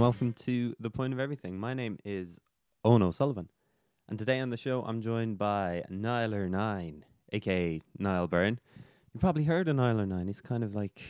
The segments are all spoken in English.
welcome to The Point of Everything. My name is Owen O'Sullivan, and today on the show I'm joined by Nialler9, aka Niall Byrne. You probably heard of Nialler9. He's kind of like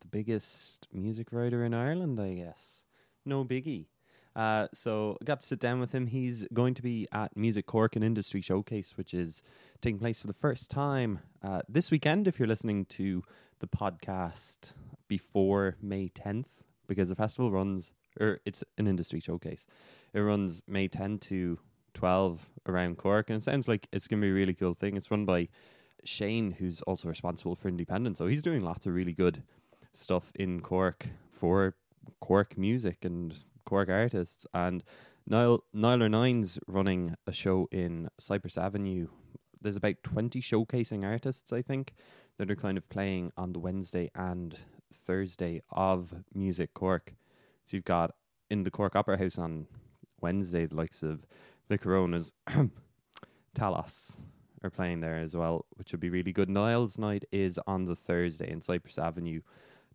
the biggest music writer in Ireland, I guess. No biggie. Uh, so I got to sit down with him. He's going to be at Music Cork and Industry Showcase, which is taking place for the first time uh, this weekend. If you're listening to the podcast before May 10th, because the festival runs, or it's an industry showcase. It runs May 10 to 12 around Cork, and it sounds like it's going to be a really cool thing. It's run by Shane, who's also responsible for Independent, so he's doing lots of really good stuff in Cork for Cork music and Cork artists. And Niall Nialler9's running a show in Cypress Avenue. There's about 20 showcasing artists, I think, that are kind of playing on the Wednesday and Thursday of Music Cork. So you've got in the Cork Opera House on Wednesday the likes of the Coronas, Talos are playing there as well, which would be really good. Niall's night is on the Thursday in Cypress Avenue.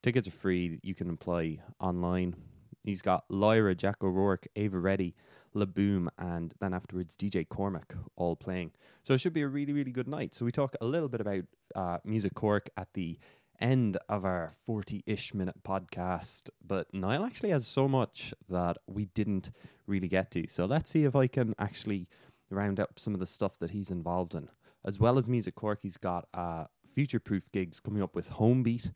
Tickets are free. You can apply online. He's got Lyra, Jack O'Rourke, Ava Reddy, Le Boom, and then afterwards DJ Cormac all playing. So it should be a really, really good night. So we talk a little bit about uh, Music Cork at the end of our 40 ish minute podcast. But Niall actually has so much that we didn't really get to. So let's see if I can actually round up some of the stuff that he's involved in. As well as Music Cork, he's got uh, future proof gigs coming up with Homebeat.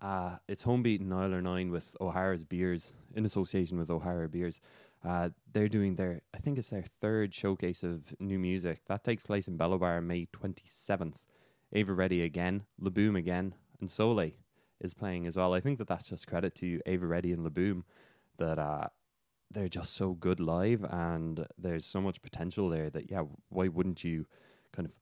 Uh, it's Homebeat and Nialler9 with O'Hara's Beers in association with O'Hara Beers. Uh, they're doing their, I think it's their third showcase of new music. That takes place in Bellobar May 27th. Ava Reddy again, Le Boom again, and Soleil is playing as well. I think that that's just credit to Ava Reddy and Le Boom that uh, they're just so good live and there's so much potential there that, yeah, why wouldn't you kind of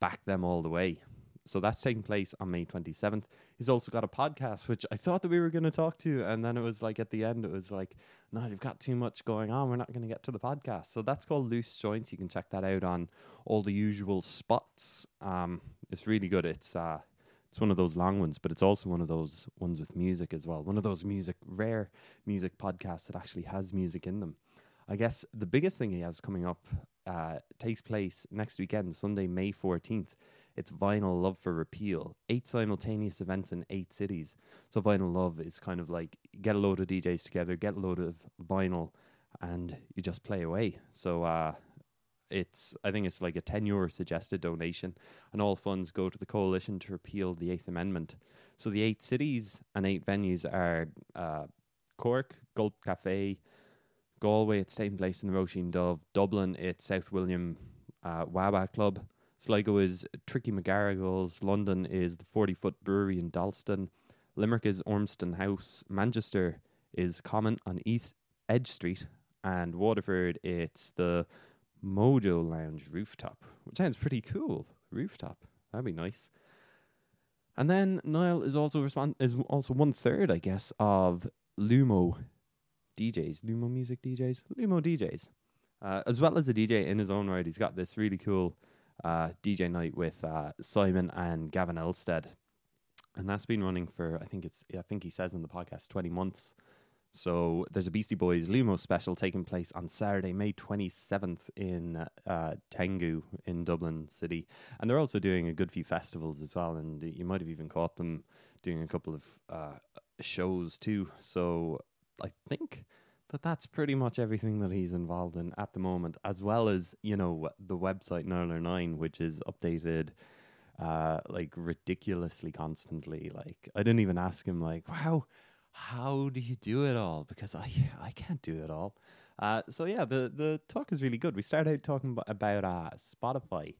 back them all the way? So that's taking place on May 27th. He's also got a podcast, which I thought that we were going to talk to. And then it was like at the end, it was like, no, you've got too much going on. We're not going to get to the podcast. So that's called Loose Joints. You can check that out on all the usual spots. Um, it's really good. It's, uh, it's one of those long ones, but it's also one of those ones with music as well. One of those music, rare music podcasts that actually has music in them. I guess the biggest thing he has coming up uh, takes place next weekend, Sunday, May 14th. It's Vinyl Love for Repeal. Eight simultaneous events in eight cities. So Vinyl Love is kind of like get a load of DJs together, get a load of vinyl, and you just play away. So uh, it's I think it's like a ten euro suggested donation, and all funds go to the coalition to repeal the Eighth Amendment. So the eight cities and eight venues are uh, Cork, Gulp Cafe, Galway. It's taking place in the Roisin Dubh. Dublin, it's South William uh, Wah Wah Club. Sligo is Tricky McGarrigles. London is the Forty Foot Brewery in Dalston. Limerick is Ormston House. Manchester is Common on East Edge Street, and Waterford it's the Mojo Lounge rooftop, which sounds pretty cool. Rooftop, that'd be nice. And then Niall is also respond is also one third, I guess, of Lumo DJs, Lumo Music DJs, Lumo DJs, uh, as well as a DJ in his own right. He's got this really cool uh, DJ night with uh, Simon and Gavin Elstead, and that's been running for I think it's I think he says in the podcast twenty months. So there's a Beastie Boys Lumo special taking place on Saturday, May 27th in uh, Tengu in Dublin City. And they're also doing a good few festivals as well. And you might have even caught them doing a couple of uh, shows too. So I think that that's pretty much everything that he's involved in at the moment, as well as, you know, the website Nialler9, which is updated uh, like ridiculously constantly. Like, I didn't even ask him, like, wow how do you do it all? Because I I can't do it all. Uh, so yeah, the the talk is really good. We started out talking about, uh, Spotify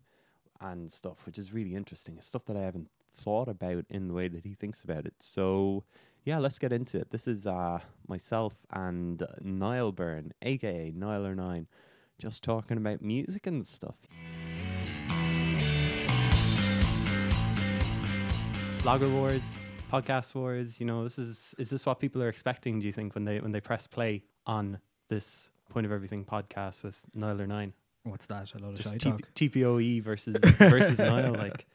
and stuff, which is really interesting. It's stuff that I haven't thought about in the way that he thinks about it. So yeah, let's get into it. This is uh, myself and Niall Byrne, aka Nialler9, just talking about music and stuff. Blogger Wars podcast wars. You know, this is is this what people are expecting? Do you think when they when they press play on this point of everything podcast with Nialler9? What's that? A lot of Just shy T- talk. TPOE versus versus Niall. Like,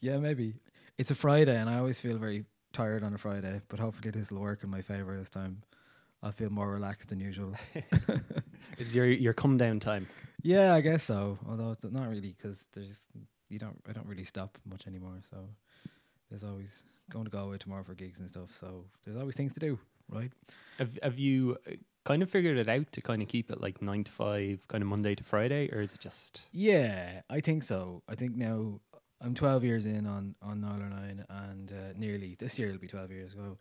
Yeah, maybe. It's a Friday, and I always feel very tired on a Friday. But hopefully, this will work in my favor this time. I'll feel more relaxed than usual. Is your your come down time? yeah, I guess so. Although not really because there's you don't I don't really stop much anymore. So there's always going to Galway tomorrow for gigs and stuff. So there's always things to do, right? Have Have you uh, kind of figured it out to kind of keep it like nine to five, kind of Monday to Friday, or is it just? Yeah, I think so. I think now I'm 12 years in on on Nialler Nine, and uh, nearly this year it'll be 12 years ago.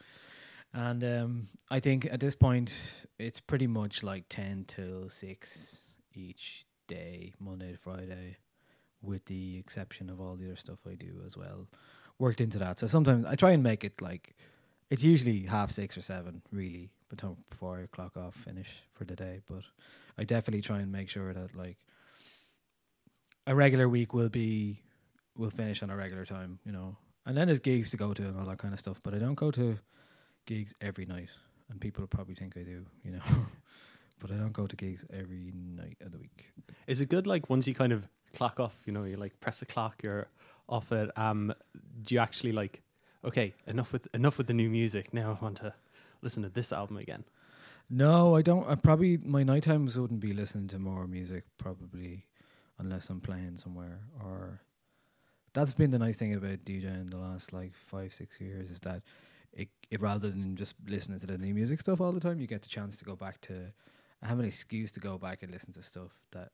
And um, I think at this point it's pretty much like 10 till six each day, Monday to Friday, with the exception of all the other stuff I do as well, worked into that. So sometimes I try and make it like it's usually half six or seven, really, before I clock off, finish for the day. But I definitely try and make sure that like a regular week will be will finish on a regular time, you know. And then there's gigs to go to and all that kind of stuff. But I don't go to gigs every night, and people probably think I do, you know. but I don't go to gigs every night of the week. Is it good? Like once you kind of clock off, you know, you like press a clock, you're off it. Um, do you actually like? Okay, enough with enough with the new music. Now I want to listen to this album again. No, I don't. I probably my night times wouldn't be listening to more music probably, unless I'm playing somewhere. Or that's been the nice thing about DJ in the last like five six years is that it, it rather than just listening to the new music stuff all the time, you get the chance to go back to I have an excuse to go back and listen to stuff that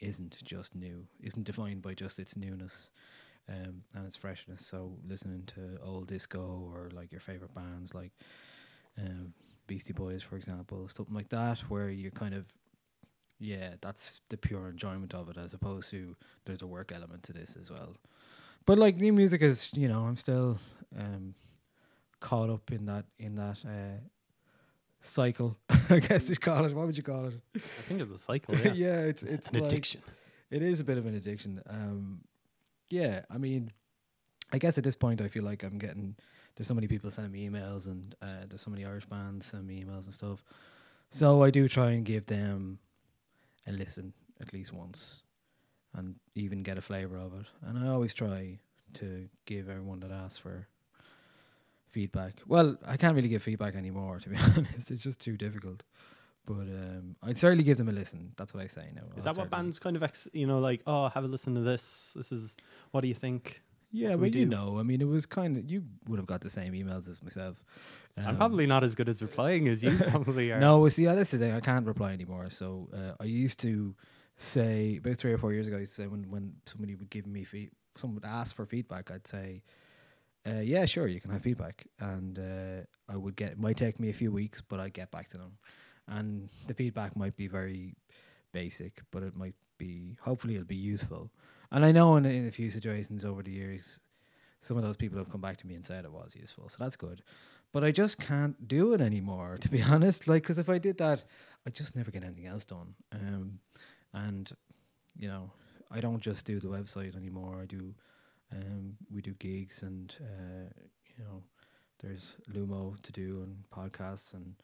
isn't just new, isn't defined by just its newness. Um, and its freshness. So listening to old disco or like your favorite bands, like um, Beastie Boys, for example, something like that, where you kind of, yeah, that's the pure enjoyment of it, as opposed to there's a work element to this as well. But like new music is, you know, I'm still um, caught up in that in that uh, cycle. I guess you call it. What would you call it? I think it's a cycle. Yeah, Yeah, it's it's an like, addiction. It is a bit of an addiction. Um, yeah, I mean, I guess at this point, I feel like I'm getting. There's so many people sending me emails, and uh, there's so many Irish bands sending me emails and stuff. So I do try and give them a listen at least once, and even get a flavor of it. And I always try to give everyone that asks for feedback. Well, I can't really give feedback anymore, to be honest. It's just too difficult. But um, I'd certainly give them a listen. That's what I say now. Is I'll that what bands kind of, ex- you know, like, oh, have a listen to this. This is, what do you think? Yeah, we well, you do. know, I mean, it was kind of you would have got the same emails as myself. I'm Um, probably not as good as replying as you probably are. no. Well, see, yeah, that's the thing. I can't reply anymore. So uh, I used to say about three or four years ago. I used to say when when somebody would give me feed, someone would ask for feedback, I'd say, uh, "Yeah, sure, you can have feedback," and uh, I would get. It might take me a few weeks, but I'd get back to them, and the feedback might be very basic, but it might be. Hopefully, it'll be useful. And I know in, in a few situations over the years, some of those people have come back to me and said it was useful, so that's good. But I just can't do it anymore, to be honest. Like, because if I did that, I'd just never get anything else done. Um, and you know, I don't just do the website anymore. I do, um, we do gigs and uh, you know, there's Lumo to do and podcasts and.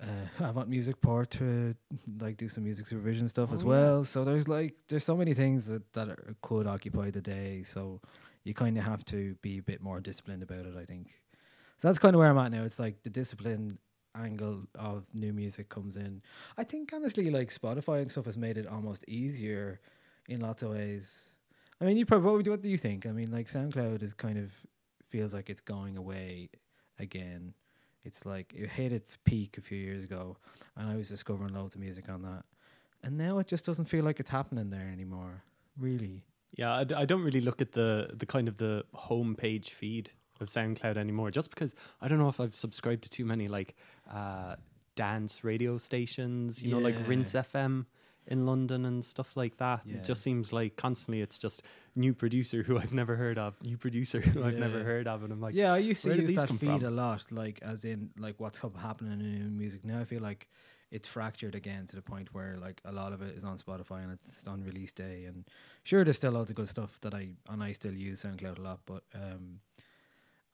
Uh, I want music port to like do some music supervision stuff as Oh, yeah. well. So there's like there's so many things that that are, could occupy the day. So you kind of have to be a bit more disciplined about it. I think. So that's kind of where I'm at now. It's like the discipline angle of new music comes in. I think honestly, like Spotify and stuff has made it almost easier in lots of ways. I mean, you probably what do you think? I mean, like SoundCloud is kind of feels like it's going away again. It's like it hit its peak a few years ago, and I was discovering loads of music on that, and now it just doesn't feel like it's happening there anymore. Really. Yeah, I, d- I don't really look at the the kind of the homepage feed of SoundCloud anymore, just because I don't know if I've subscribed to too many like uh, dance radio stations, you know, like Yeah. Rinse FM in London and stuff like that. Yeah. It just seems like constantly it's just new producer who I've never heard of, new producer who I've never heard of, and I'm like, yeah, I used to use these that feed from? a lot, like as in like what's happening in music. Now I feel like it's fractured again to the point where like a lot of it is on Spotify and it's on release day. And sure, there's still loads of good stuff that I and I still use SoundCloud a lot, but um,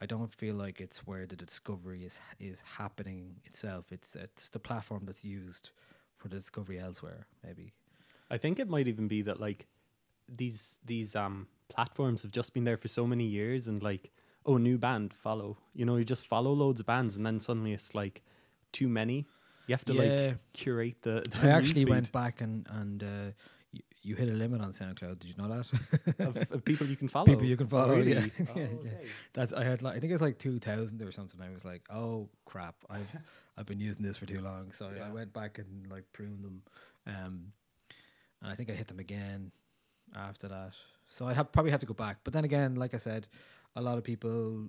I don't feel like it's where the discovery is is happening itself. It's it's the platform that's used for the discovery elsewhere. Maybe. I think it might even be that like these these um platforms have just been there for so many years and like oh new band follow you know you just follow loads of bands and then suddenly it's like too many. You have to Yeah. like curate the. the I actually newsfeed went back and and uh, you, hit a limit on SoundCloud. Did you know that? of, of people you can follow. People you can follow, really? yeah. Oh, Yeah, yeah. okay. That's I had like I think it was like two thousand or something. I was like, oh crap, I've I've been using this for too long. So I went back and like pruned them, um, and I think I hit them again after that. So I have probably have to go back. But then again, like I said, a lot of people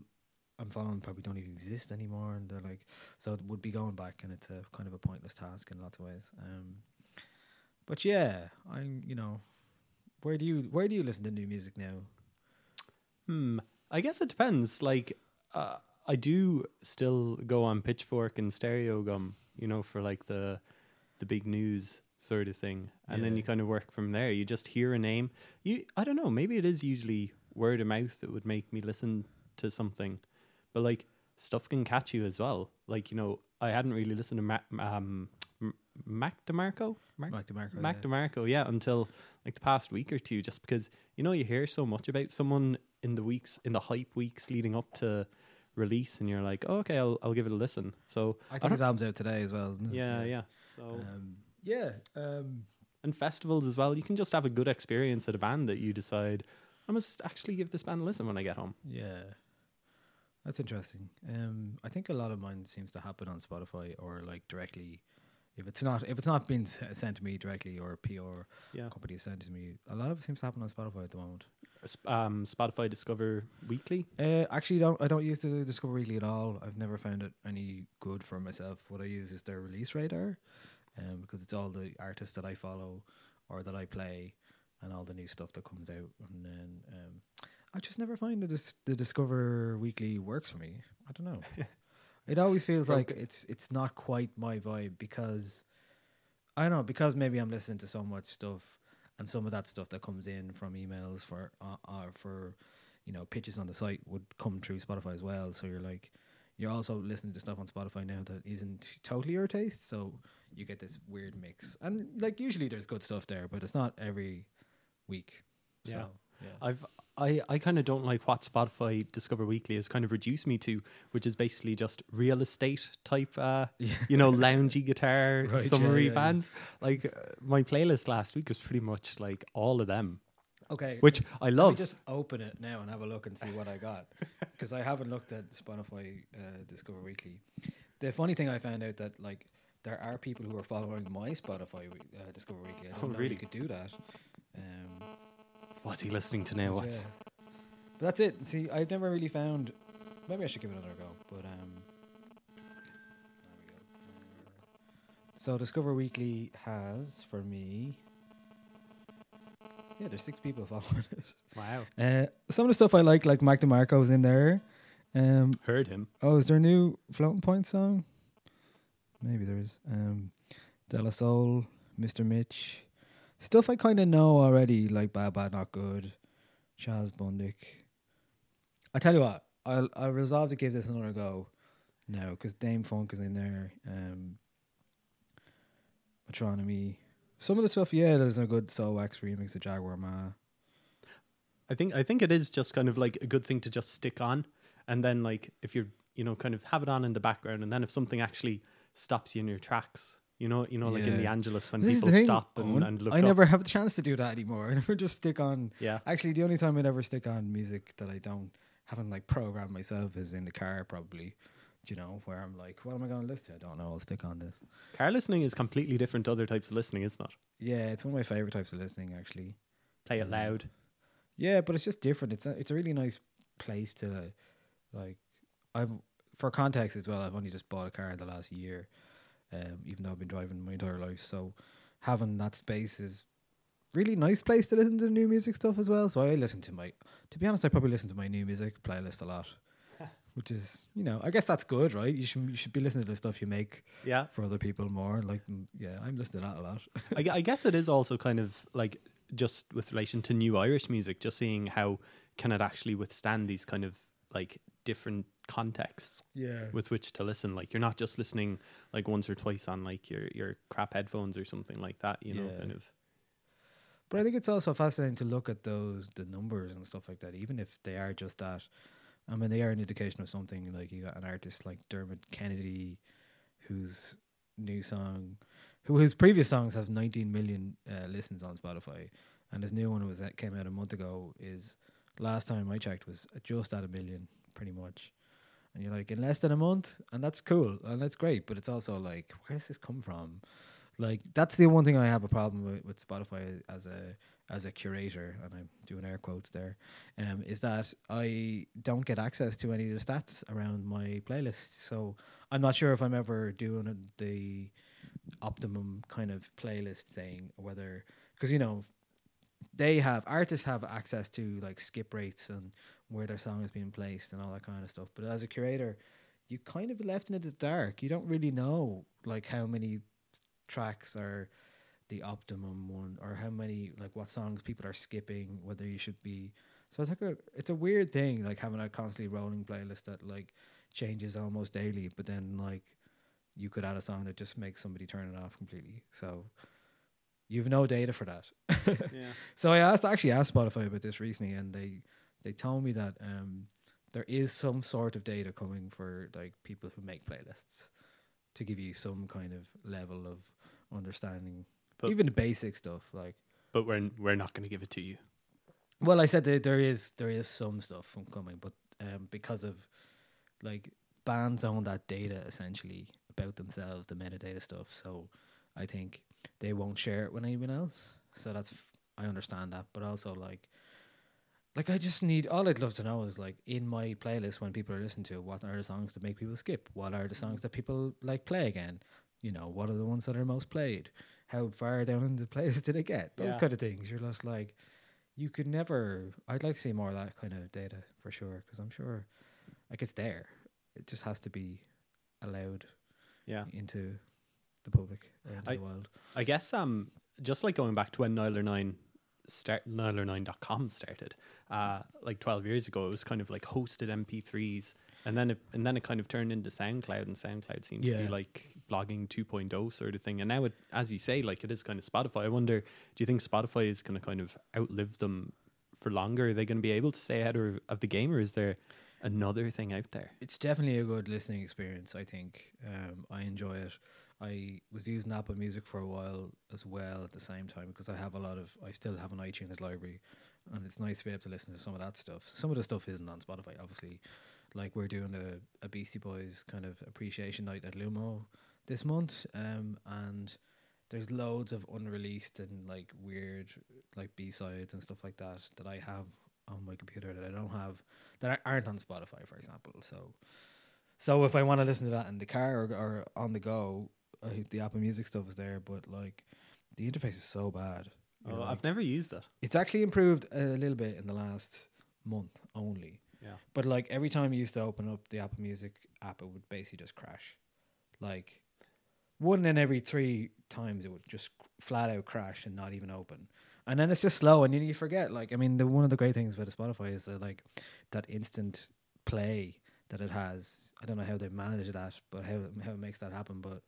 I'm following probably don't even exist anymore, and they're like, so it would be going back, and it's a kind of a pointless task in lots of ways. Um, but yeah, I'm you know, where do you where do you listen to new music now? Hmm. I guess it depends. Like, uh, I do still go on Pitchfork and Stereogum, you know, for like the the big news sort of thing, and then you kind of work from there. You just hear a name. You, I don't know. Maybe it is usually word of mouth that would make me listen to something, but like stuff can catch you as well. Like you know, I hadn't really listened to Ma- um, Mac DeMarco. Mark? Mac DeMarco. Mac yeah. DeMarco, yeah, until like the past week or two, just because you know you hear so much about someone in the weeks in the hype weeks leading up to release, and you're like, oh, okay, I'll I'll give it a listen. So I I think his album's out today as well. Yeah, yeah. So Um, yeah. Um, and festivals as well, you can just have a good experience at a band that you decide I must actually give this band a listen when I get home. yeah. That's interesting. Um, I think a lot of mine seems to happen on Spotify or like directly. If it's not, if it's not been s- sent to me directly or a PR Yeah, company sent it to me, a lot of it seems to happen on Spotify at the moment. Sp- um, Spotify Discover Weekly. Uh, actually, don't I don't use the Discover Weekly at all. I've never found it any good for myself. What I use is their release radar, um, because it's all the artists that I follow or that I play, and all the new stuff that comes out. And then um, I just never find that this, the Discover Weekly works for me. I don't know. it always feels like it's it's not quite my vibe because I don't know because maybe I'm listening to so much stuff and some of that stuff that comes in from emails for uh, uh, for you know pitches on the site would come through Spotify as well. So you're like you're also listening to stuff on Spotify now that isn't totally your taste. So you get this weird mix, and like usually there's good stuff there, but it's not every week. Yeah. So, yeah. I've I, I kind of don't like what Spotify Discover Weekly has kind of reduced me to, which is basically just real estate type, uh, you know, loungy guitar Right, summary yeah, yeah. bands. Like uh, my playlist last week was pretty much like all of them, Okay. which I Let me love. just open it now and have a look and see what I got because I haven't looked at Spotify uh, Discover Weekly. The funny thing I found out that like there are people who are following my Spotify uh, Discover Weekly. I didn't Oh, know really? you could do that. Um, What's he listening to now? What's yeah. But that's it. See, I've never really found. Maybe I should give it another go. But um, there we go. So Discover Weekly has for me. Yeah, there's six people following it. wow? Uh, some of the stuff I like, like Mac DeMarco's in there. Um, Heard him. oh, is there a new Floating Points song? Maybe there is. Um, De La Soul, Mr. Mitch. Stuff I kind of know already, like Bad Bad Not Good, Chaz Bundick. I tell you what, I'll I'll resolve to give this another go now because Dam-Funk is in there. Um, Metronomy. Some of the stuff, yeah, there's a good Soulwax remix of Jagwar Ma. I think I think it is just kind of like a good thing to just stick on, and then like if you're you know kind of have it on in the background, and then if something actually stops you in your tracks, you know you know like in the Yeah. Angelus when This is people the thing, stop and, Owen. and look I up. never have the chance to do that anymore. I never just stick on. yeah Actually, the only time I'd ever stick on music that I don't haven't like programmed myself is in the car, probably. You know, where I'm like, what am I going to listen to? I don't know. I'll stick on this. car listening is completely different to other types of listening, isn't it? Yeah, it's one of my favorite types of listening, actually. Play it Um, loud. Yeah, but it's just different. It's a, it's a really nice place to, like, I've for context as well. I've only just bought a car in the last year, um, even though I've been driving my entire life. So having that space is really nice place to listen to new music stuff as well. So I listen to my, to be honest, I probably listen to my new music playlist a lot, which is you know I guess that's good, right? You should you should be listening to the stuff you make Yeah, for other people more. Like mm, yeah, I'm listening to that a lot. I, I guess it is also kind of like just with relation to new Irish music, just seeing how can it actually withstand these kind of like different contexts yeah, with which to listen. Like you're not just listening like once or twice on like your your crap headphones or something like that. You know, Yeah. kind of. But I think it's also fascinating to look at those the numbers and stuff like that, even if they are just that. I mean, they are an indication of something. Like you got an artist like Dermot Kennedy, whose new song, who his previous songs have 19 million uh, listens on Spotify, and his new one was that came out a month ago. Is last time I checked was just at a million, pretty much. And you're like in less than a month, and that's cool and that's great. But it's also like, where does this come from? Like that's the one thing I have a problem with, with Spotify as a as a curator, and I'm doing air quotes there, um, is that I don't get access to any of the stats around my playlist. So I'm not sure if I'm ever doing a, the optimum kind of playlist thing, whether because you know they have artists have access to like skip rates and where their song is being placed and all that kind of stuff. But as a curator, you kind of left in the dark. You don't really know like how many tracks are the optimum one or how many like what songs people are skipping whether you should be so it's like a it's a weird thing like having a constantly rolling playlist that like changes almost daily but then like you could add a song that just makes somebody turn it off completely so you've no data for that yeah. so i asked actually asked spotify about this recently and they they told me that um there is some sort of data coming for like people who make playlists to give you some kind of level of understanding But- even the basic stuff like But we're we're not going to give it to you. well i said that there is there is some stuff from coming but um because of like bands own that data essentially about themselves the metadata stuff so i think they won't share it with anyone else. So that's I understand that but also like like i just need all i'd love to know is like in my playlist when people are listening to it what are the songs that make people skip? What are the mm. songs that people like play again? You know what are the ones that are most played? How far down in the playlist did it get? Those Yeah. kind of things. You're just like you could never i'd like to see more of that kind of data for sure because i'm sure like it's there. It just has to be allowed Yeah. into the public or into I- the world I guess um just like going back to when Nialler9 start Nialler9.com started, uh like 12 years ago it was kind of like hosted MP3s and then it and then it kind of turned into SoundCloud and SoundCloud seemed to be like blogging 2.0 sort of thing and now it as you say like it is kind of Spotify. I wonder do you think Spotify is going to kind of outlive them for longer? Are they going to be able to stay ahead of, of the game or is there another thing out there? it's definitely a good listening experience i think um, i enjoy it i was using apple music for a while as well at the same time because i have a lot of i still have an itunes library and it's nice to be able to listen to some of that stuff. Some of the stuff isn't on spotify obviously. Like we're doing a, a beastie boys kind of appreciation night at lumo this month um, and there's loads of unreleased and like weird like b-sides and stuff like that that i have on my computer that i don't have that aren't on spotify for example. So so if I want to listen to that in the car or, or on the go, the Apple Music stuff is there. But like, the interface is so bad. Oh, know, I've never used it. it's actually improved a little bit in the last month only. Yeah. But like every time you used to open up the Apple Music app, it would basically just crash. Like one in every three times, it would just flat out crash and not even open. And then it's just slow, and then you forget. Like I mean, the one of the great things about Spotify is that like that instant play that it has. I don't know how they manage that, but how how it makes that happen. But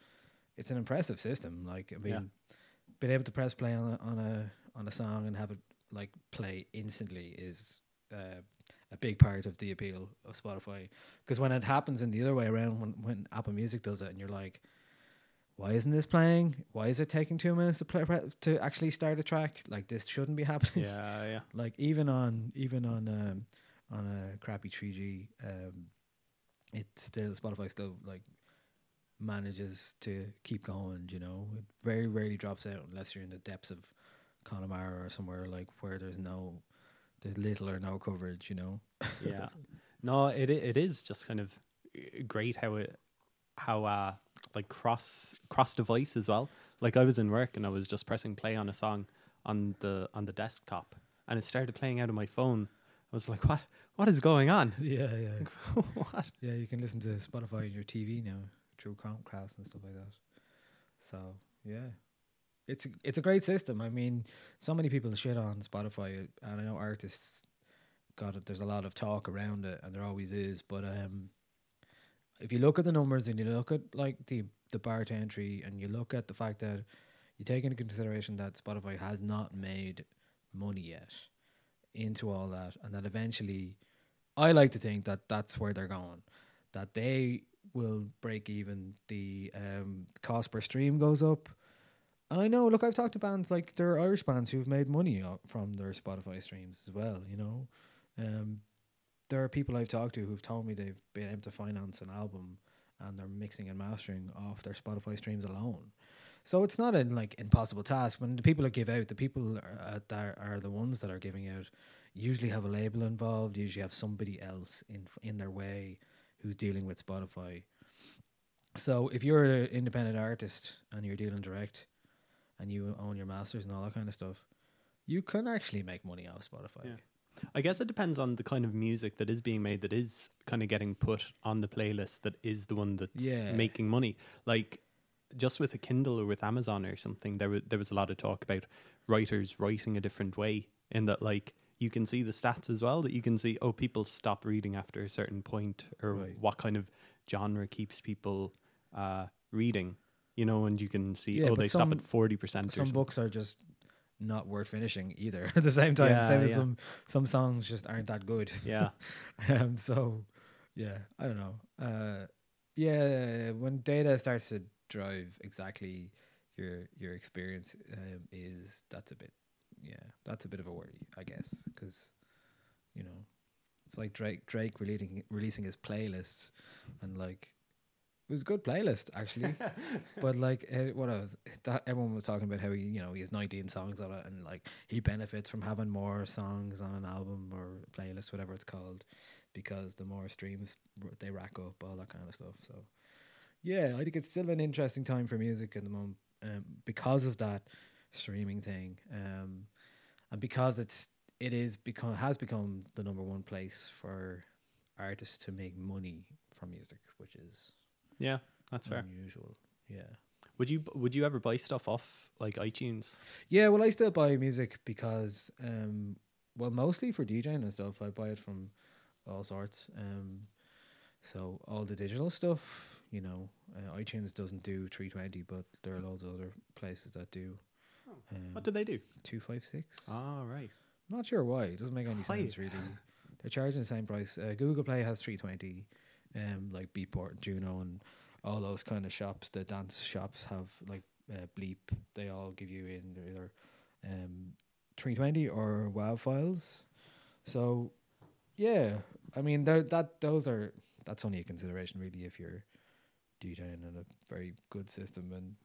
it's an impressive system. Like I mean, Yeah. being able to press play on a, on a on a song and have it like play instantly is uh, a big part of the appeal of Spotify. Because when it happens in the other way around, when when Apple Music does it, and you're like, why isn't this playing? Why is it taking two minutes to play to actually start a track? Like this shouldn't be happening. Yeah, yeah. like even on even on um on a crappy 3G, um, it still Spotify still like manages to keep going. You know, it very rarely drops out unless you're in the depths of Connemara or somewhere like where there's no, there's little or no coverage. You know. yeah. No, it it is just kind of uh, great how it how uh like cross cross device as well. Like I was in work and I was just pressing play on a song on the on the desktop and it started playing out of my phone. I was like, what what is going on? Yeah, yeah, what? yeah. You can listen to Spotify on your TV now through Chromecast and stuff like that. So yeah, it's it's a great system. I mean, so many people shit on Spotify, and I know artists got it. There's a lot of talk around it, and there always is. But um, if you look at the numbers and you look at like the the bar to entry, and you look at the fact that you take into consideration that Spotify has not made money yet into all that, and that eventually, I like to think that that's where they're going. That they will break even. The um, cost per stream goes up. And I know, look, I've talked to bands like there are Irish bands who've made money from their Spotify streams as well. You know, um, there are people I've talked to who've told me they've been able to finance an album and they're mixing and mastering off their Spotify streams alone. So it's not an like impossible task. When the people that give out, the people are, uh, that are the ones that are giving out, usually have a label involved. Usually have somebody else in in their way who's dealing with Spotify. So if you're an independent artist and you're dealing direct, and you own your masters and all that kind of stuff, you can actually make money off Spotify. Yeah. I guess it depends on the kind of music that is being made that is kind of getting put on the playlist that is the one that's Yeah. making money. Like just with a Kindle or with Amazon or something, there was there was a lot of talk about writers writing a different way in that like you can see the stats as well that you can see oh people stop reading after a certain point or Right. what kind of genre keeps people uh, reading you know and you can see Yeah, oh they stop at 40% Some something. books are just not worth finishing either. At the same time, Yeah, same as yeah. some some songs just aren't that good. yeah um, so yeah, I don't know. Uh, yeah, when data starts to drive exactly your your experience um, is that's a bit yeah that's a bit of a worry I guess because you know it's like Drake Drake releasing releasing his playlist and like it was a good playlist actually. But like uh, what else that everyone was talking about how he you know he has 19 songs on it and like he benefits from having more songs on an album or playlist whatever it's called because the more streams they rack up all that kind of stuff. So yeah i think it's still an interesting time for music at the moment um, because of that streaming thing um, and because it's it is become has become the number one place for artists to make money from music which is yeah that's fair unusual yeah would you would you ever buy stuff off like iTunes Yeah, well, I still buy music because, um, well, mostly for DJing and stuff. I buy it from all sorts. Um, so all the digital stuff, you know, uh, iTunes doesn't do 320, but there are loads of other places that do. Um, what did they do 256? oh right Not sure why. It doesn't make any Why? sense, really. They're charging the same price. Uh, Google Play has 320, um, like Beatport and Juno and all those kind of shops. The dance shops have like uh, Bleep. They all give you in either um, 320 or WAV files. So, yeah, I mean, they're- that those are that's only a consideration really if you're DJing in a very good system and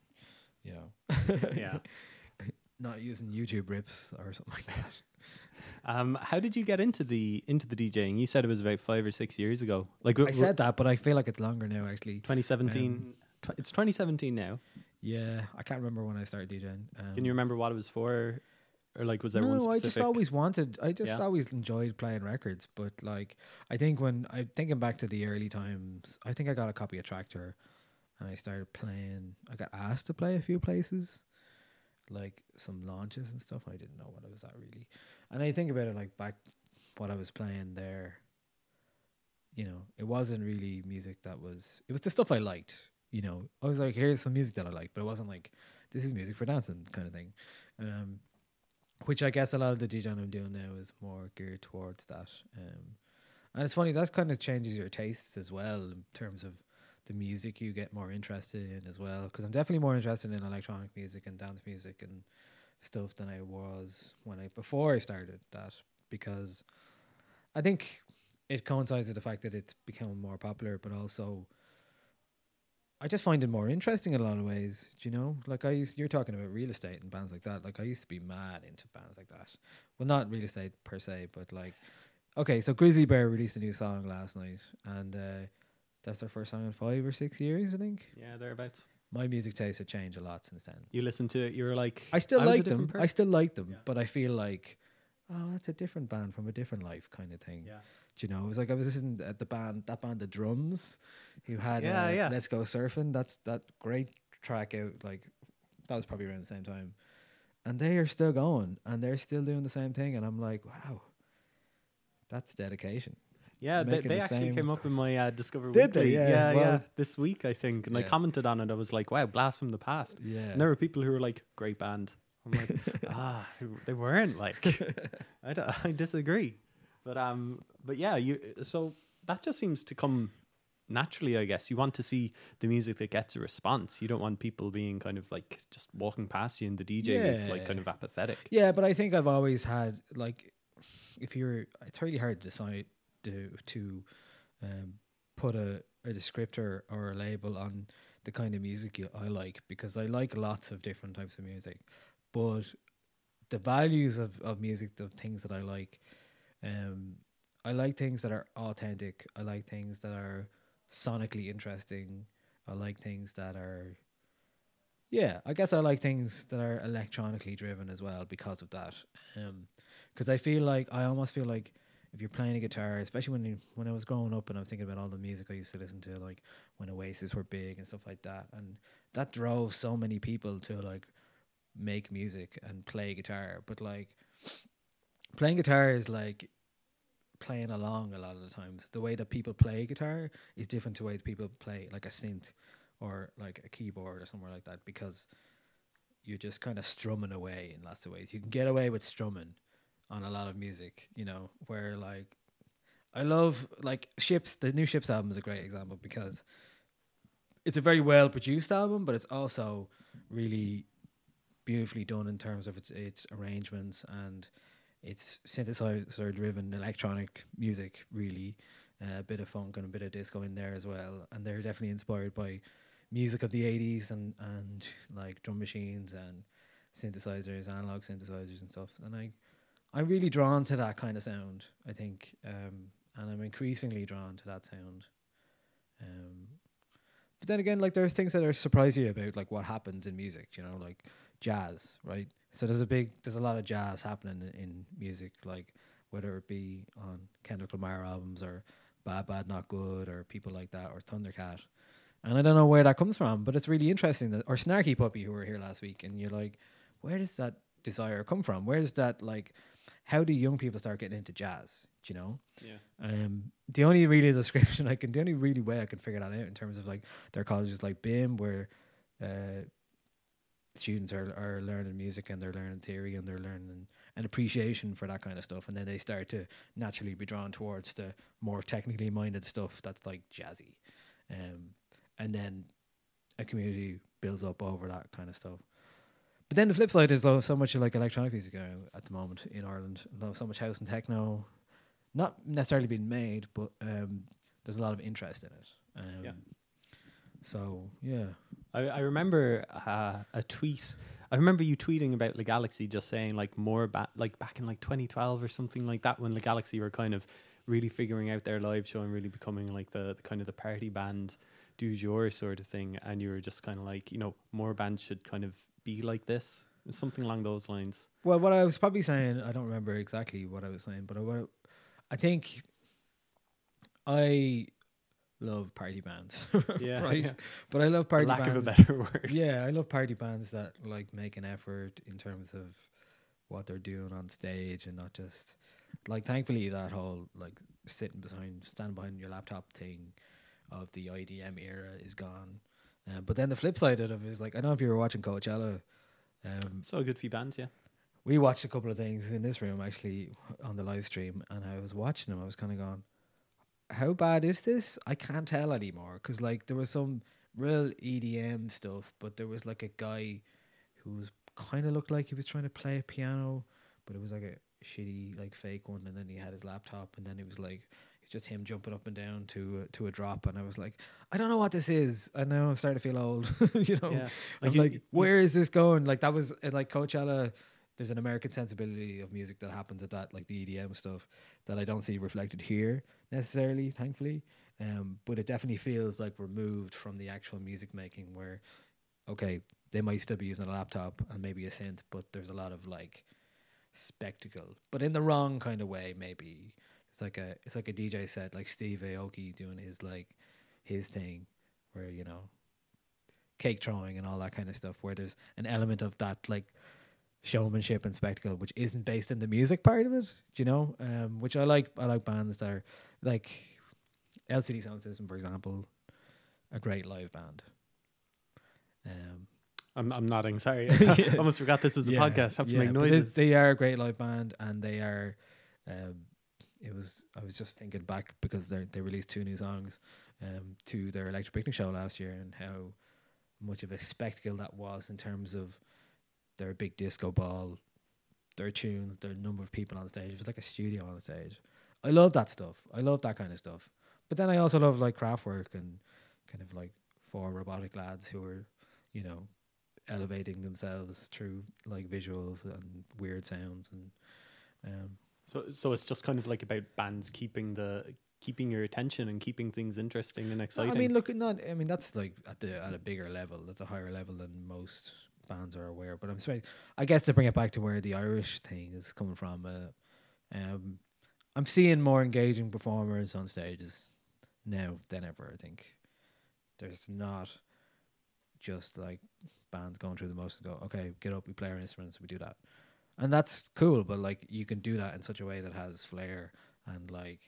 you know, Yeah. not using YouTube rips or something like that. Um, how did you get into the into the DJing? You said it was about five or six years ago. Like I said that, but I feel like it's longer now. Actually, 2017. Um, tw- it's 2017 now. yeah, I can't remember when I started DJing. Um, Can you remember what it was for, or like was there no, one I just always wanted. I just Yeah. always enjoyed playing records, but like I think when I thinking back to the early times, I think I got a copy of Traktor, and I started playing. I got asked to play a few places, like some launches and stuff. I didn't know what it was at really, and I think about it like back what I was playing there. You know, it wasn't really music that was. It was the stuff I liked. You know, I was like, here's some music that I like, but it wasn't like this is music for dancing kind of thing. Um, which I guess a lot of the DJing I'm doing now is more geared towards that. Um, and it's funny that kind of changes your tastes as well in terms of the music you get more interested in as well. Because I'm definitely more interested in electronic music and dance music and stuff than I was when I before I started that. Because I think it coincides with the fact that it's become more popular, but also I just find it more interesting in a lot of ways. Do you know? Like I used, you're talking about real estate and bands like that. Like I used to be mad into bands like that. Well, not real estate per se, but like, okay, so Grizzly Bear released a new song last night, and uh, that's their first song in five or six years, I think. yeah, thereabouts. My music taste had changed a lot since then. You listened to it. You were like, I still like them. I still like them, Yeah. but I feel like, oh, that's a different band from a different life, kind of thing. Yeah. Do you know, it was like I was listening at the band, that band, the Drums, who had Yeah, uh, yeah. "Let's Go Surfing." That's that great track out. Like that was probably around the same time, and they are still going, and they're still doing the same thing, and I'm like, wow, that's dedication. Yeah, they, they the actually same- came up in my uh, Discover Did they? Weekly. Yeah, yeah, yeah, well- This week, I think, and I commented on it. I was like, "Wow, blast from the past." Yeah, And there were people who were like, "Great band." I'm like, "Ah, they weren't like." I, don't- I disagree, but um, but yeah, you. So that just seems to come naturally, I guess. You want to see the music that gets a response. You don't want people being kind of like just walking past you in the DJ booth, like kind of apathetic. Yeah, but I think I've always had like, if you're, it's really hard to decide to to um, put a, a descriptor or a label on the kind of music you, I like because I like lots of different types of music, but the values of of music, the things that I like, um, I like things that are authentic. I like things that are sonically interesting. I like things that are yeah, I guess I like things that are electronically driven as well because of that. Um, because I feel like I almost feel like if you're playing a guitar, especially when you, when I was growing up and I was thinking about all the music I used to listen to, like when Oasis were big and stuff like that, and that drove so many people to like make music and play guitar. But like playing guitar is like playing along a lot of the times. The way that people play guitar is different to the way that people play like a synth or like a keyboard or somewhere like that because you're just kind of strumming away in lots of ways. You can get away with strumming on a lot of music, you know, where like I love like Ships, the new Ships album is a great example because it's a very well produced album, but it's also really beautifully done in terms of its its arrangements and its synthesizer driven electronic music really. Uh, a bit of funk and a bit of disco in there as well. And they're definitely inspired by music of the 80s and and like drum machines and synthesizers analog synthesizers and stuff. And i i'm really drawn to that kind of sound i think um and i'm increasingly drawn to that sound um but then again like there are things that are surprise you about like what happens in music you know like jazz right so there's a big there's a lot of jazz happening in, in music like whether it be on kendrick lamar albums or bad bad not good or people like that or thundercat and I don't know where that comes from, but it's really interesting that or Snarky Puppy who were here last week, and you're like, where does that desire come from? Where does that like? How do young people start getting into jazz? Do you know? Yeah. Um, the only really description I can, the only really way I can figure that out in terms of like their colleges like BIMM, where uh, students are are learning music and they're learning theory and they're learning an appreciation for that kind of stuff, and then they start to naturally be drawn towards the more technically minded stuff that's like jazzy. Um, and then a community builds up over that kind of stuff. But then the flip side is though so much like electronic music uh, at the moment in Ireland, though so much house and techno, not necessarily being made, but um, there's a lot of interest in it. Um, Yeah. So yeah, I, I remember uh, a tweet. I remember you tweeting about Le Galaxie, just saying like more back, like back in like 2012 or something like that, when Le Galaxie were kind of really figuring out their live show and really becoming like the, the kind of the party band du jour sort of thing. And you were just kind of like, you know, more bands should kind of be like this, something along those lines. Well, what I was probably saying, I don't remember exactly what I was saying, but I, what I think I love party bands, Yeah, right? yeah. But I love party lack bands. of a better word. yeah, I love party bands that like make an effort in terms of what they're doing on stage and not just like. Thankfully, that whole like sitting behind, standing behind your laptop thing of the IDM era is gone. Um, but then the flip side of it is like I don't know if you were watching Coachella. Um, So good for bands, yeah. we watched a couple of things in this room actually on the live stream, and I was watching them. I was kind of going, "How bad is this? I can't tell anymore." Because like there was some real EDM stuff, but there was like a guy who was kind of looked like he was trying to play a piano, but it was like a shitty like fake one, and then he had his laptop, and then it was like it's just him jumping up and down to a, to a drop, and I was like, I don't know what this is. I know I'm starting to feel old, you know. Yeah. I'm you- like, where is this going? Like that was uh, like Coachella. There's an American sensibility of music that happens at that, like the EDM stuff, that I don't see reflected here necessarily, thankfully. Um, but it definitely feels like removed from the actual music making, where okay, they might still be using a laptop and maybe a synth, but there's a lot of like spectacle, but in the wrong kind of way. Maybe it's like a it's like a DJ set, like Steve Aoki doing his like his thing, where you know cake throwing and all that kind of stuff where there's an element of that like showmanship and spectacle which isn't based in the music part of it do you know um which i like i like bands that are like lcd sound system for example a great live band um I'm, I'm nodding. Sorry. I almost forgot this was a yeah, podcast. I have to yeah, make but they- noises. They, are a great live band, and they are. Um, it was. I was just thinking back because they they released two new songs um, to their electric picnic show last year and how much of a spectacle that was in terms of their big disco ball, their tunes, their number of people on stage. It was like a studio on stage. I love that stuff. I love that kind of stuff. But then I also love like Kraftwerk and kind of like four robotic lads who are, you know, elevating themselves through like visuals and weird sounds and um So so it's just kind of like about bands keeping the keeping your attention and keeping things interesting and No, exciting. I mean, look, not. I mean, that's like at the at a bigger level. That's a higher level than most bands are aware. But I'm sorry. I guess to bring it back to where the Irish thing is coming from. Uh, um, I'm seeing more engaging performers on stages now than ever. I think there's not just like bands going through the motions. Go, okay, get up, we play our instruments, we do that, and that's cool. But like, you can do that in such a way that has flair and like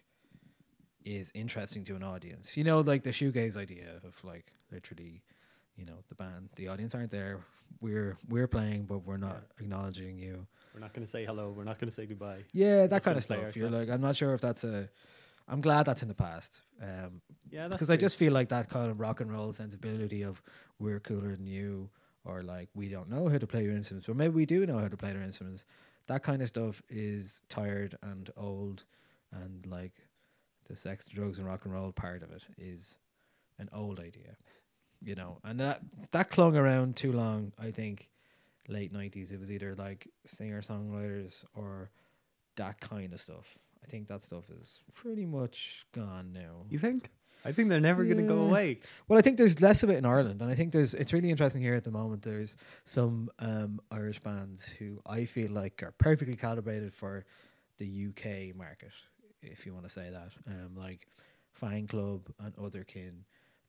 is interesting to an audience. You know, like the shoegaze idea of like literally, you know, the band, the audience aren't there. We're we're playing, but we're not acknowledging you. we're not going to say hello. We're not going to say goodbye. Yeah, that kind of stuff. You're like, I'm not sure if that's a. I'm glad that's in the past. Um, Yeah, because I just feel like that kind of rock and roll sensibility of we're cooler than you, or like we don't know how to play your instruments, but maybe we do know how to play their instruments. That kind of stuff is tired and old, and like the sex, drugs, and rock and roll part of it is an old idea, you know. And that that clung around too long. I think late nineties, it was either like singer songwriters or that kind of stuff. I think that stuff is pretty much gone now. You think? I think they're never going to go away. Well, I think there's less of it in Ireland, and I think there's it's really interesting here at the moment. There's some um, Irish bands who I feel like are perfectly calibrated for the UK market, if you want to say that. Um, like Fangclub and Otherkin,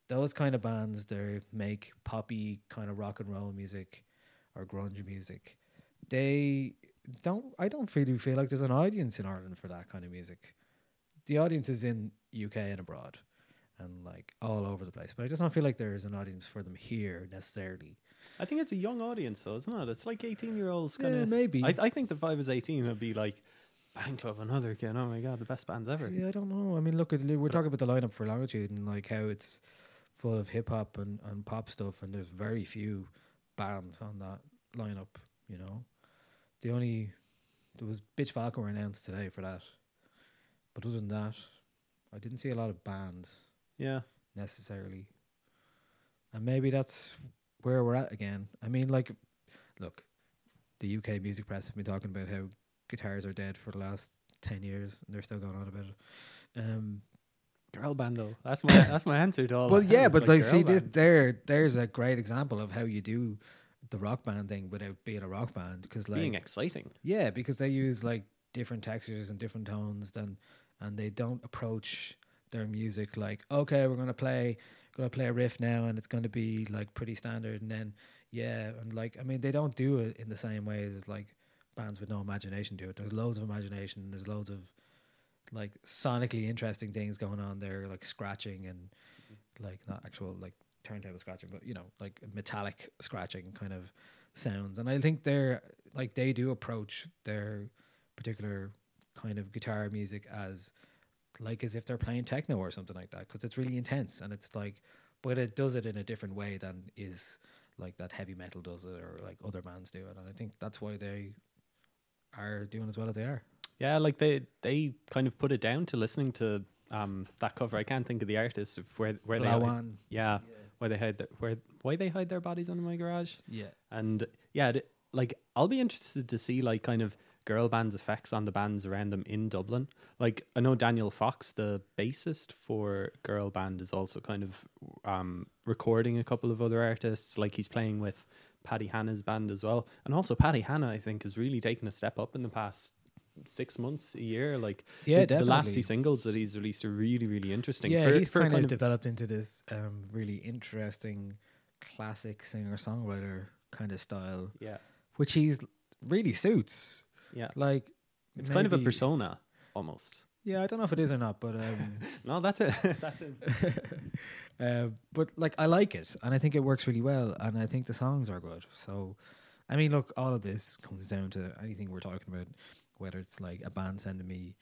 those kind of bands. They make poppy kind of rock and roll music or grunge music. They don't. I don't really feel like there's an audience in Ireland for that kind of music. The audience is in UK and abroad and like all over the place. But I just don't feel like there's an audience for them here necessarily. I think it's a young audience, though, isn't it? It's like 18 year olds kind Yeah, of. maybe. I, I think the five is 18 would be like Fangclub, another kid. Oh my God, the best bands ever. Yeah, I don't know. I mean, look, at we're talking about the lineup for Longitude and like how it's full of hip hop and, and pop stuff, and there's very few bands on that lineup. You know, the only there was Bitch Falcon were announced today for that, but other than that, I didn't see a lot of bands Yeah. necessarily. And maybe that's where we're at again. I mean, like, look, the UK music press have been talking about how guitars are dead for the last ten years, and they're still going on about it. Um, Girl band, though. That's my that's my answer to all well, yeah, but like, see, girl this there, there's a great example of how you do the rock band thing without being a rock band, because like, being exciting. yeah, because they use like different textures and different tones than and they don't approach their music like, okay, we're gonna play gonna play a riff now and it's gonna be like pretty standard and then yeah, and like I mean they don't do it in the same way as like bands with no imagination do it. There's loads of imagination, there's loads of like sonically interesting things going on there, like scratching and like not actual like turntable scratching, but you know, like metallic scratching kind of sounds. And I think they're like they do approach their particular kind of guitar music as like as if they're playing techno or something like that because it's really intense and it's like but it does it in a different way than is like that heavy metal does it or like other bands do it and i think that's why they are doing as well as they are Yeah, like they they kind of put it down to listening to um that cover. I can't think of the artist of where where they Blawan. yeah where they hide their, where why they hide their bodies under my garage. yeah And yeah, like I'll be interested to see like kind of girl bands' effects on the bands around them in Dublin. Like I know Daniel Fox, the bassist for Girl Band, is also kind of um, recording a couple of other artists. Like he's playing with Paddy Hanna's band as well, and also Paddy Hanna, I think, has really taken a step up in the past six months, a year. Like Yeah, the, the last two singles that he's released are really, really interesting. yeah For- he's for kind, kind of developed into this um really interesting classic singer songwriter kind of style yeah, which he's really suits yeah. like It's kind of a persona almost. yeah i don't know if it is or not but um No, that's it. that's it. uh, but like I like it, and I think it works really well, and I think the songs are good. So, I mean, look, all of this comes down to anything we're talking about, whether it's like a band sending me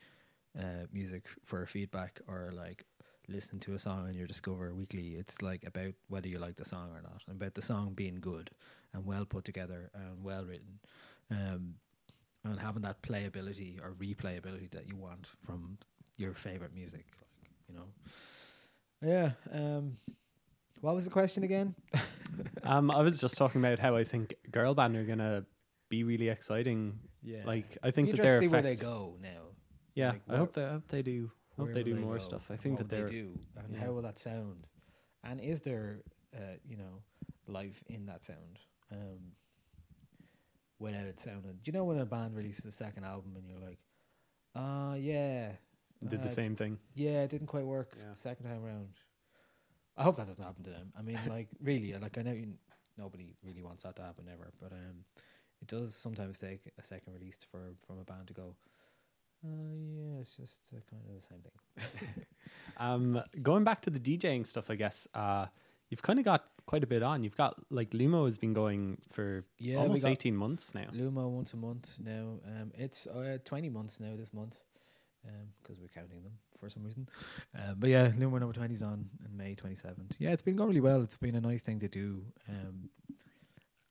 uh, music for feedback or like listening to a song on your Discover Weekly. It's like about whether you like the song or not, and about the song being good and well put together and well written, um, and having that playability or replayability that you want from your favorite music. Like you know, yeah. Um, what was the question again? Um, I was just talking about how I think girl band are gonna be really exciting. Yeah, Like I think that their see where they go now. Yeah, like, I hope they I hope they do. I hope they do more go? stuff. I think what that they're they do, and yeah. how will that sound? And is there, uh, you know, life in that sound? Um, without it sounding, do you know when a band releases a second album and you're like, uh yeah, did uh, the same thing. Yeah, it didn't quite work Yeah. the second time around. I hope that doesn't happen to them. I mean, like really, like I know you, nobody really wants that to happen ever, but um, it does sometimes take a second release for from a band to go. Uh, yeah, it's just uh, kind of the same thing. Um, going back to the DJing stuff, I guess uh, you've kind of got quite a bit on. You've got like Lumo has been going for Yeah, almost eighteen months now. Lumo once a month now. Um, it's uh, twenty months now this month, um, because we're counting them for some reason. Uh, but yeah, Lumo number twenty is on in May twenty seventh. Yeah, it's been going really well. It's been a nice thing to do. Um,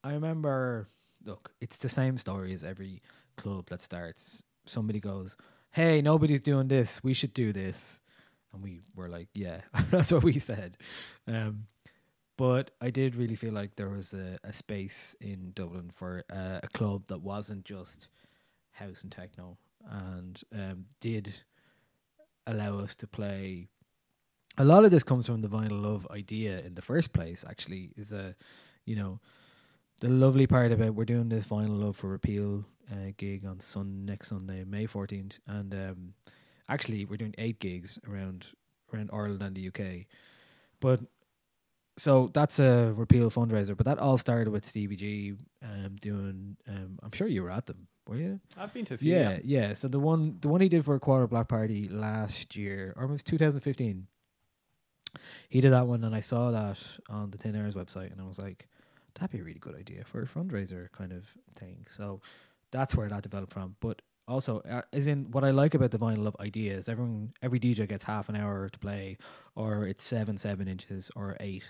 I remember. Look, it's the same story as every club that starts. Somebody goes, "Hey, nobody's doing this. We should do this," and we were like, "Yeah, that's what we said." Um, but I did really feel like there was a, a space in Dublin for uh, a club that wasn't just house and techno, and um, did allow us to play. A lot of this comes from the vinyl love idea in the first place. Actually, is a you know the lovely part about we're doing this vinyl love for repeal uh, gig on sun next Sunday, May fourteenth, and um, actually we're doing eight gigs around around Ireland and the UK, but so that's a repeal fundraiser. But that all started with Stevie G um, doing. Um, I'm sure you were at them, were you? I've been to a few. Yeah, yeah. So the one the one he did for a Quarter Block Party last year, or it was 2015. He did that one, and I saw that on the Tin Airs website, and I was like, that'd be a really good idea for a fundraiser kind of thing. So that's where that developed from. But also, uh, as in what I like about the vinyl love ideas, everyone, every DJ gets half an hour to play, or it's seven seven inches or eight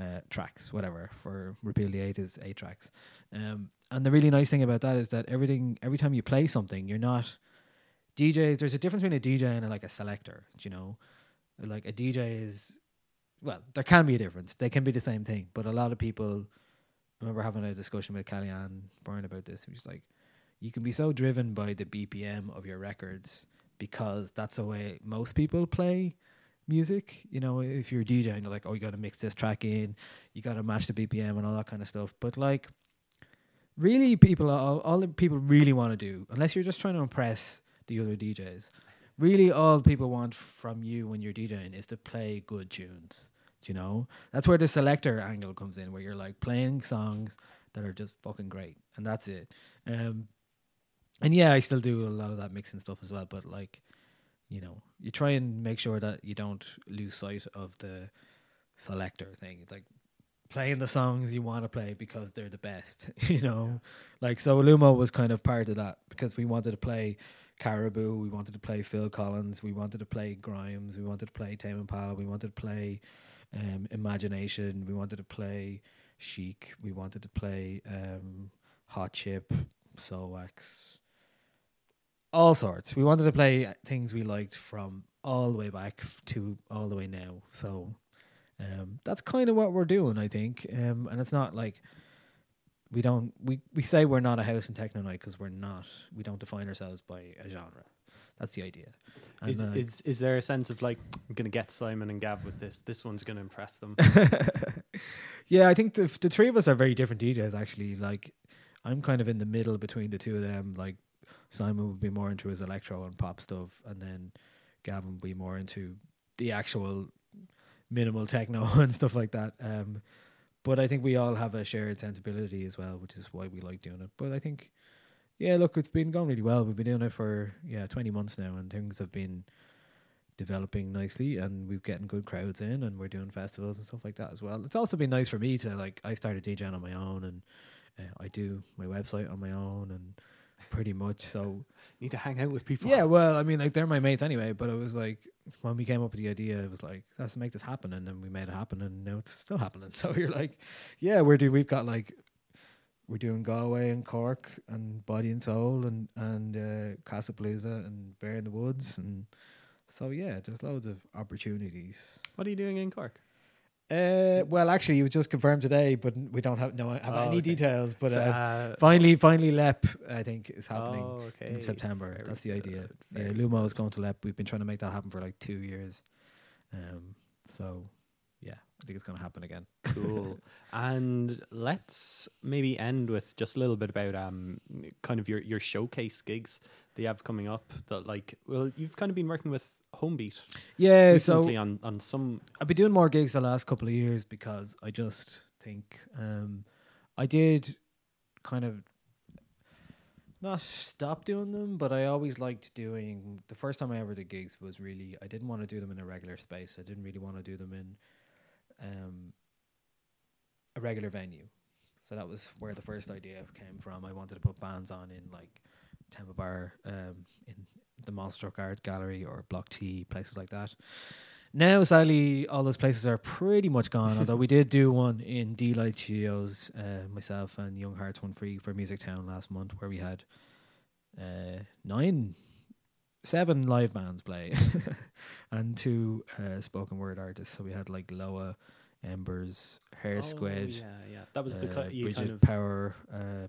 uh, tracks, whatever. For Repeal the Eight is eight tracks. Um, and the really nice thing about that is that everything, every time you play something, you're not DJs. There's a difference between a DJ and a, like a selector. You know, like a DJ is, well, there can be a difference. They can be the same thing, but a lot of people. I remember having a discussion with Kellyanne Byrne about this. Which is like, you can be so driven by the BPM of your records because that's the way most people play music. You know, if you're a DJ and you're like, oh, you got to mix this track in, you got to match the BPM and all that kind of stuff. But like, really, people, all, all people really want to do, unless you're just trying to impress the other DJs, really all people want from you when you're DJing is to play good tunes. You know? That's where the selector angle comes in, where you're like playing songs that are just fucking great, and that's it. Um, and yeah, I still do a lot of that mixing stuff as well, but like, you know, you try and make sure that you don't lose sight of the selector thing. It's like playing the songs you want to play because they're the best, you know. Like so, Lumo was kind of part of that because we wanted to play Caribou, we wanted to play Phil Collins, we wanted to play Grimes, we wanted to play Tame Impala, we wanted to play um, Imagination, we wanted to play Chic, we wanted to play um, Hot Chip, Soulwax, all sorts. We wanted to play things we liked from all the way back to all the way now. So um, that's kind of what we're doing, I think. Um, and it's not like we don't we we say we're not a house and techno night because we're not. We don't define ourselves by a genre. That's the idea. And Is, is is there a sense of like I'm gonna get Simon and Gav with this? This one's gonna impress them. yeah, I think the the three of us are very different DJs. Actually, like I'm kind of in the middle between the two of them. Like Simon would be more into his electro and pop stuff, and then Gavin would be more into the actual minimal techno and stuff like that. Um, but I think we all have a shared sensibility as well, which is why we like doing it. But I think, yeah, look, it's been going really well. We've been doing it for yeah 20 months now, and things have been developing nicely and we're getting good crowds in and we're doing festivals and stuff like that as well. It's also been nice for me to like I started DJing on my own and uh, I do my website on my own and pretty much. So Need to hang out with people. yeah, well, I mean, like they're my mates anyway. But it was like when we came up with the idea, it was like let's make this happen, and then we made it happen, and now it's still happening. So you're like, yeah, we're do we've got like we're doing Galway and Cork and Body and Soul and and uh, Casablanca and Bare in the Woods and so yeah, there's loads of opportunities. What are you doing in Cork? Uh, well, actually, it was just confirmed today, but we don't have no have Oh, any okay. details. But So, uh, uh, finally, finally, Lep I think is happening Oh, okay. in September. Very That's the idea. good, Yeah, very Lumo is going to Lep. We've been trying to make that happen for like two years. Um, so I think it's going to happen again. cool. and let's maybe end with just a little bit about um kind of your your showcase gigs that you have coming up. That like, well, you've kind of been working with Homebeat Yeah, so on on some. I've been doing more gigs the last couple of years because I just think um, I did kind of not stop doing them, but I always liked doing. The first time I ever did gigs was really I didn't want to do them in a regular space. I didn't really want to do them in um, a regular venue. So that was where the first idea came from. I wanted to put bands on in like Temple Bar, um, in the Monster Art Gallery or Block T, places like that. Now, sadly, all those places are pretty much gone. although we did do one in D Light Studios, uh, myself and Young Hearts Run Free for Music Town last month, where we had uh, nine, seven live bands play, and two uh, spoken word artists. So we had like Loa, Embers, Hare Oh, Squead, yeah, yeah. That was the uh, ki- you Bridget kind of Power. Uh,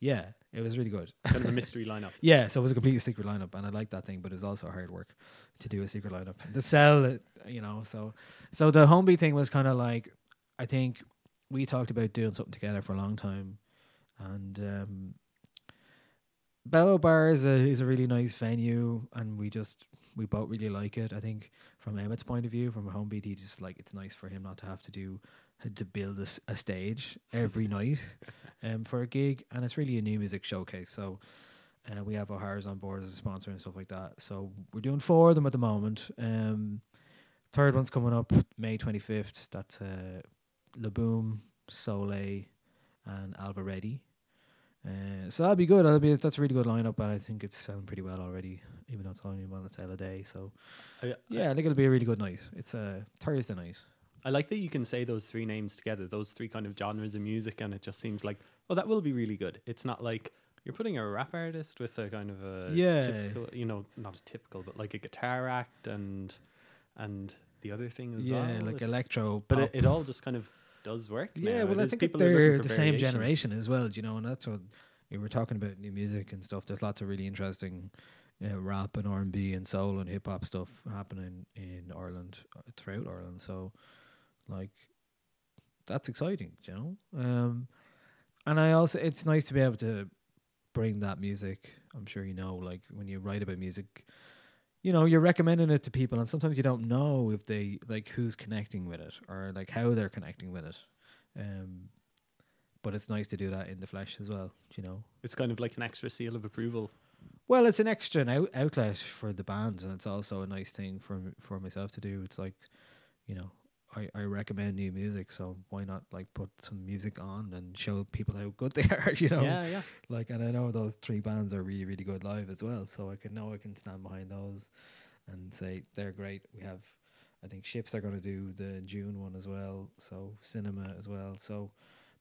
yeah, it was really good. kind of a mystery lineup. Yeah, so it was a completely secret lineup, and I liked that thing, but it was also hard work to do a secret lineup to sell it, you know. So, so the Homebeat thing was kind of like, I think we talked about doing something together for a long time, and um, Bello Bar is a is a really nice venue, and we just we both really like it. I think from Emmett's point of view, from a Homebeat, he just like it's nice for him not to have to do to build a stage every night um, for a gig, and it's really a new music showcase. So uh, we have O'Hara's on board as a sponsor and stuff like that. So we're doing four of them at the moment. Um, third one's coming up May twenty fifth. That's uh, Le Boom, Soleil, and Ava Reddy. Uh, so that'll be good. That'll be that's a really good lineup, and I think it's selling pretty well already, even though it's only one to sell a day. So I, yeah, I think it'll be a really good night. It's a Thursday night. I like that you can say those three names together, those three kind of genres of music, and it just seems like, oh, that will be really good. It's not like you're putting a rap artist with a kind of a Yeah. typical, you know, not a typical, but like a guitar act and and the other thing as yeah, well. like It's- electro. but it, it all just kind of does work. Yeah, now. well, It I think people they're the same generation as well, you know, and that's what we were talking about new music and stuff. There's lots of really interesting uh, rap and R and B and soul and hip hop stuff happening in Ireland uh, throughout Ireland. So, like, that's exciting, you know. Um, and I also, it's nice to be able to bring that music. I'm sure you know, like when you write about music, you know, you're recommending it to people, and sometimes you don't know if they like who's connecting with it or like how they're connecting with it. Um, but it's nice to do that in the flesh as well, you know. It's kind of like an extra seal of approval. Well, it's an extra out- outlet for the bands, and it's also a nice thing for for myself to do. It's like, you know, I, I recommend new music, so why not like put some music on and show people how good they are, you know? Yeah, yeah. Like, and I know those three bands are really, really good live as well. So I can know I can stand behind those and say they're great. We have, I think, Ships are going to do the June one as well. So Cinema as well. So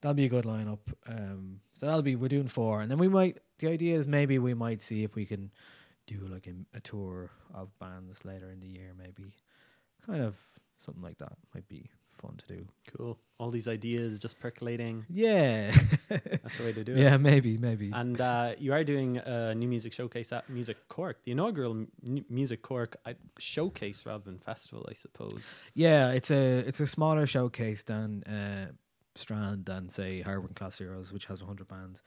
that'll be a good lineup. Um, so that'll be we're doing four, and then we might. The idea is maybe we might see if we can do like a, a tour of bands later in the year, maybe, kind of something like that might be fun to do. Cool. All these ideas just percolating. Yeah, That's the way to do it. yeah, maybe, maybe. And uh, you are doing a new music showcase at Music Cork, the inaugural M- Music Cork uh, showcase rather than festival, I suppose. Yeah, it's a it's a smaller showcase than uh, Strand than say Hard Working Class Heroes, which has hundred bands.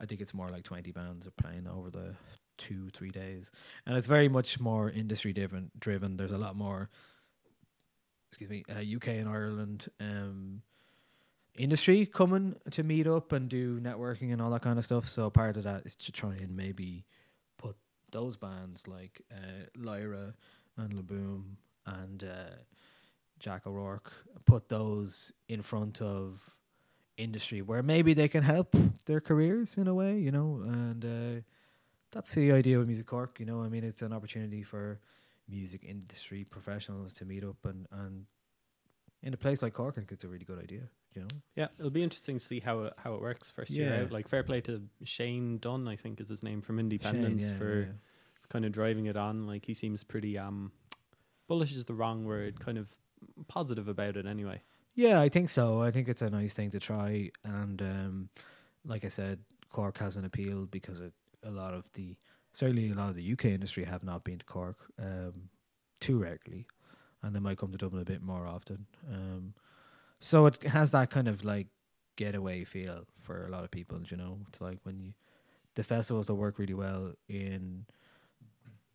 I think it's more like twenty bands are playing over the two three days, and it's very much more industry driven. Driven. There's a lot more. Excuse me, uh, UK and Ireland um, industry coming to meet up and do networking and all that kind of stuff. So part of that is to try and maybe put those bands like uh, Lyra and Le Boom and uh, Jack O'Rourke, put those in front of industry where maybe they can help their careers in a way, you know, and uh, that's the idea with Music Cork. You know, I mean, it's an opportunity for music industry professionals to meet up and and in a place like Cork, I think it's a really good idea. You know, Yeah, it'll be interesting to see how it how it works first year out. Like fair play to Shane Dunn, I think is his name from Independence Shane, yeah, for yeah. kind of driving it on. Like he seems pretty um bullish is the wrong word, kind of positive about it anyway. Yeah, I think so. I think it's a nice thing to try, and um, like I said, Cork has an appeal because it, a lot of the certainly a lot of the UK industry have not been to Cork um, too regularly, and they might come to Dublin a bit more often. Um, so it has that kind of like getaway feel for a lot of people. You know, it's like when you the festivals that work really well in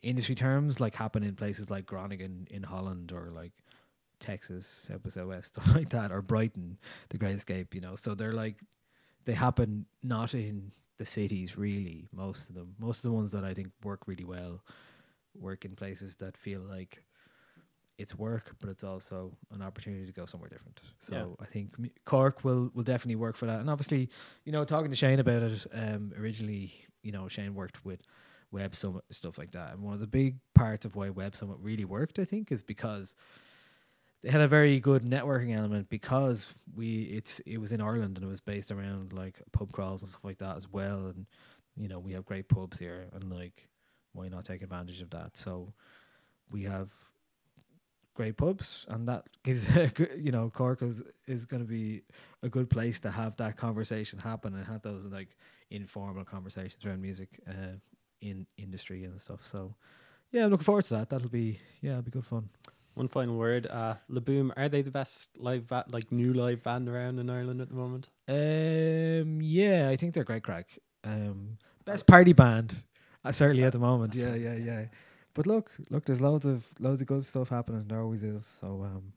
industry terms, like happen in places like Groningen in Holland or like Texas, by Southwest, stuff like that, or Brighton, the Great Escape, you know. So they're like they happen not in the cities really, most of them. Most of the ones that I think work really well work in places that feel like it's work, but it's also an opportunity to go somewhere different. So Yeah. I think Cork will will definitely work for that. And obviously, you know, talking to Shane about it, um, originally, you know, Shane worked with Web Summit stuff like that. And one of the big parts of why Web Summit really worked, I think, is because they had a very good networking element because we it's it was in Ireland and it was based around like pub crawls and stuff like that as well. And you know, we have great pubs here and like why not take advantage of that? So we have great pubs and that gives you know Cork is, is going to be a good place to have that conversation happen and have those like informal conversations around music uh, in industry and stuff so yeah I'm looking forward to that that'll be yeah it'll be good fun One final word, uh Le Boom, are they the best live ba- like new live band around in Ireland at the moment? um yeah I think they're great crack. Um best party band uh, certainly at the moment. Yeah yeah yeah. But look look there's loads of loads of good stuff happening. There always is. So um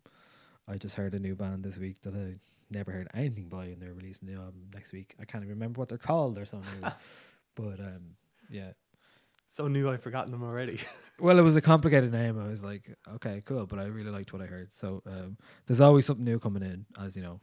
I just heard a new band this week that I never heard anything by and they're releasing a new album next week. I can't even remember what they're called or something. But um yeah So new I've forgotten them already. Well, it was a complicated name. I was like, okay, cool, but I really liked what I heard. So um, there's always something new coming in, as you know.